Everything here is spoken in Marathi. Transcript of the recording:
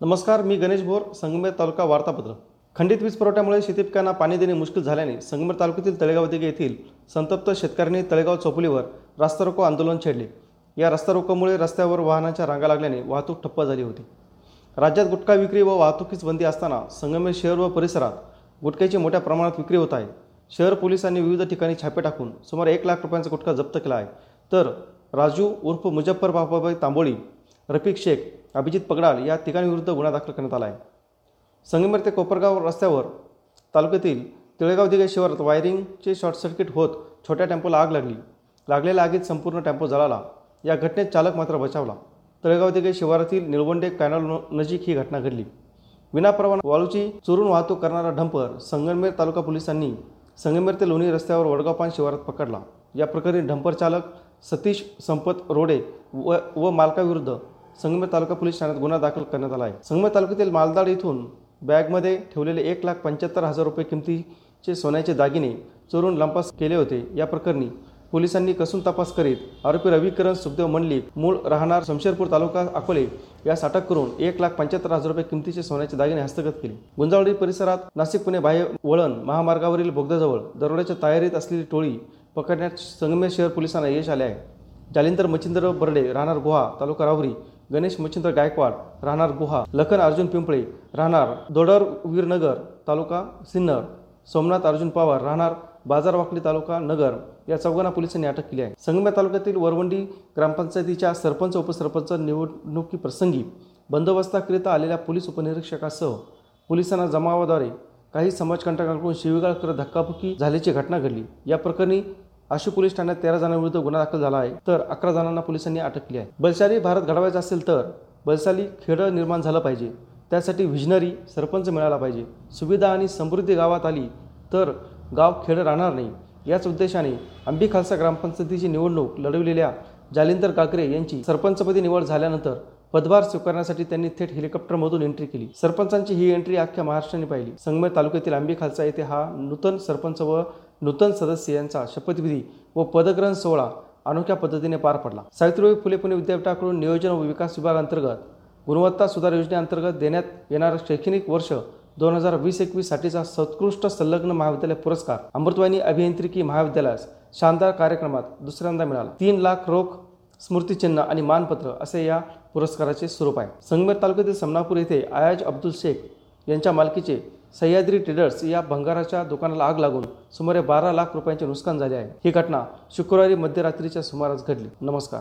नमस्कार मी गणेश भोर संगमेर तालुका वार्तापत्र. खंडित वीज पुरवठ्यामुळे शेतीपिकांना पाणी देणे मुश्किल झाल्याने संगमेर तालुक्यातील तळेगाव दिघे येथील संतप्त शेतकऱ्यांनी तळेगाव चौफुलीवर रास्ता रोको आंदोलन छेडले. या रस्ता रोकोमुळे रस्त्यावर वाहनांच्या रांगा लागल्याने वाहतूक ठप्प झाली होती. राज्यात गुटखा विक्री व वाहतुकीस बंदी असताना संगमेर शहर व परिसरात गुटख्याची मोठ्या प्रमाणात विक्री होत आहे. शहर पोलिसांनी विविध ठिकाणी छापे टाकून सुमारे एक लाख रुपयांचा गुटखा जप्त केला आहे. तर राजू उर्फ मुजफ्फर बाबाबाई तांबोळी रफिक शेख अभिजित पगडाल या तिघांविरुद्ध गुन्हा दाखल करण्यात आला आहे. संगमेर ते कोपरगाव रस्त्यावर तालुक्यातील तिळेगाव दिघे शिवारात वायरिंगचे शॉर्ट सर्किट होत छोट्या टेम्पोला आग लागली. लागलेल्या आगीत संपूर्ण टेम्पो जळाला. या घटनेत चालक मात्र बचावला. तळेगाव दिघे शिवारातील निळवंडे कॅनल नजीक ही घटना घडली. विनापरवाना वाळूची चोरून वाहतूक करणारा डंपर संगमेर तालुका पोलिसांनी संगमेर ते लोणी रस्त्यावर वडगावपान शिवारात पकडला. या प्रकरणी डंपर चालक सतीश संपत रोडे व व मालकाविरुद्ध संगमेर तालुका पोलीस ठाण्यात गुन्हा दाखल करण्यात आला आहे. संगमेर तालुक्यातील मालदाड इथून बॅगमध्ये ठेवलेले एक लाख पंच्याहत्तर हजार रुपये किमतीचे सोन्याचे दागिने चोरून लंपास केले होते. या प्रकरणी पोलिसांनी कसून तपास करीत आरोपी रविकरण सुखदेव मंडलिक मूळ राहणार शमशेरपूर तालुका अकोले यास अटक करून एक लाख पंच्याहत्तर हजार रुपये किमतीचे सोन्याचे दागिने हस्तगत केले. गुंजावळी परिसरात नाशिक पुणे बाह्य वळण महामार्गावरील बोगद्याजवळ दरोड्याच्या तयारीत असलेली टोळी पकडण्यात संगमेर शहर पोलिसांना यश आले आहे. जालिंदर मच्छिंद्र बर्डे राहणार गुहा तालुका रावरी गणेश मच्छिंद्र गायकवाड राहणार गुहा लखन अर्जुन पिंपळे राहणार दोडर वीरनगर तालुका सिन्नर सोमनाथ अर्जुन पवार राहणार बाजारवाकडी तालुका नगर या चौघांना पोलिसांनी अटक केली आहे. संगम्या तालुक्यातील वरवंडी ग्रामपंचायतीच्या सरपंच उपसरपंच निवडणुकीप्रसंगी बंदोबस्ताकरिता आलेल्या पोलीस उपनिरीक्षकासह पोलिसांना जमावाद्वारे काही समाजकंटकांकडून शिवीगाळ करत धक्काबुक्की झाल्याची घटना घडली. या प्रकरणी आशू पोलीस ठाण्यात तेरा जणांविरुद्ध गुन्हा दाखल झाला आहे तर अकरा जणांना पोलिसांनी अटक केली आहे. बलशाली भारत घडवायचा असेल तर बलशाली खेडं निर्माण झालं पाहिजे. त्यासाठी व्हिजनरी सरपंच मिळाला पाहिजे. सुविधा आणि समृद्धी गावात आली तर गाव खेडं राहणार नाही. याच उद्देशाने आंबी खालसा ग्रामपंचायतीची निवडणूक लढविलेल्या जालिंदर काकरे यांची सरपंचपदी निवड झाल्यानंतर पदभार स्वीकारण्यासाठी त्यांनी थेट हेलिकॉप्टरमधून एंट्री केली. सरपंचांची ही एंट्री अख्ख्या महाराष्ट्राने पाहिली. संगमेर तालुक्यातील आंबी खालसा येथे हा नूतन सरपंच व नूतन सदस्य यांचा शपथविधी व पदग्रहण सोहळा अनोख्या पद्धतीने पार पडला. सावित्रीबाई फुले पुणे विद्यापीठाकडून नियोजन व विकास विभागांतर्गत गुणवत्ता सुधार योजनेअंतर्गत देण्यात येणारं शैक्षणिक वर्ष दोन हजार वीस एकवीससाठीचा सर्वोत्कृष्ट संलग्न महाविद्यालय पुरस्कार अमृतवाणी अभियांत्रिकी महाविद्यालयास शानदार कार्यक्रमात दुसऱ्यांदा मिळाला. तीन लाख रोख स्मृतिचिन्ह आणि मानपत्र असे या पुरस्काराचे स्वरूप आहे. संगमेर तालुक्यातील समनापूर येथे आयाज अब्दुल शेख यांच्या मालकीचे सह्याद्री ट्रेडर्स या भंगाराच्या दुकानाला आग लागून सुमारे बारा लाख रुपयांचे नुकसान झाले आहे. ही घटना शुक्रवारी मध्यरात्रीच्या सुमारास घडली. नमस्कार.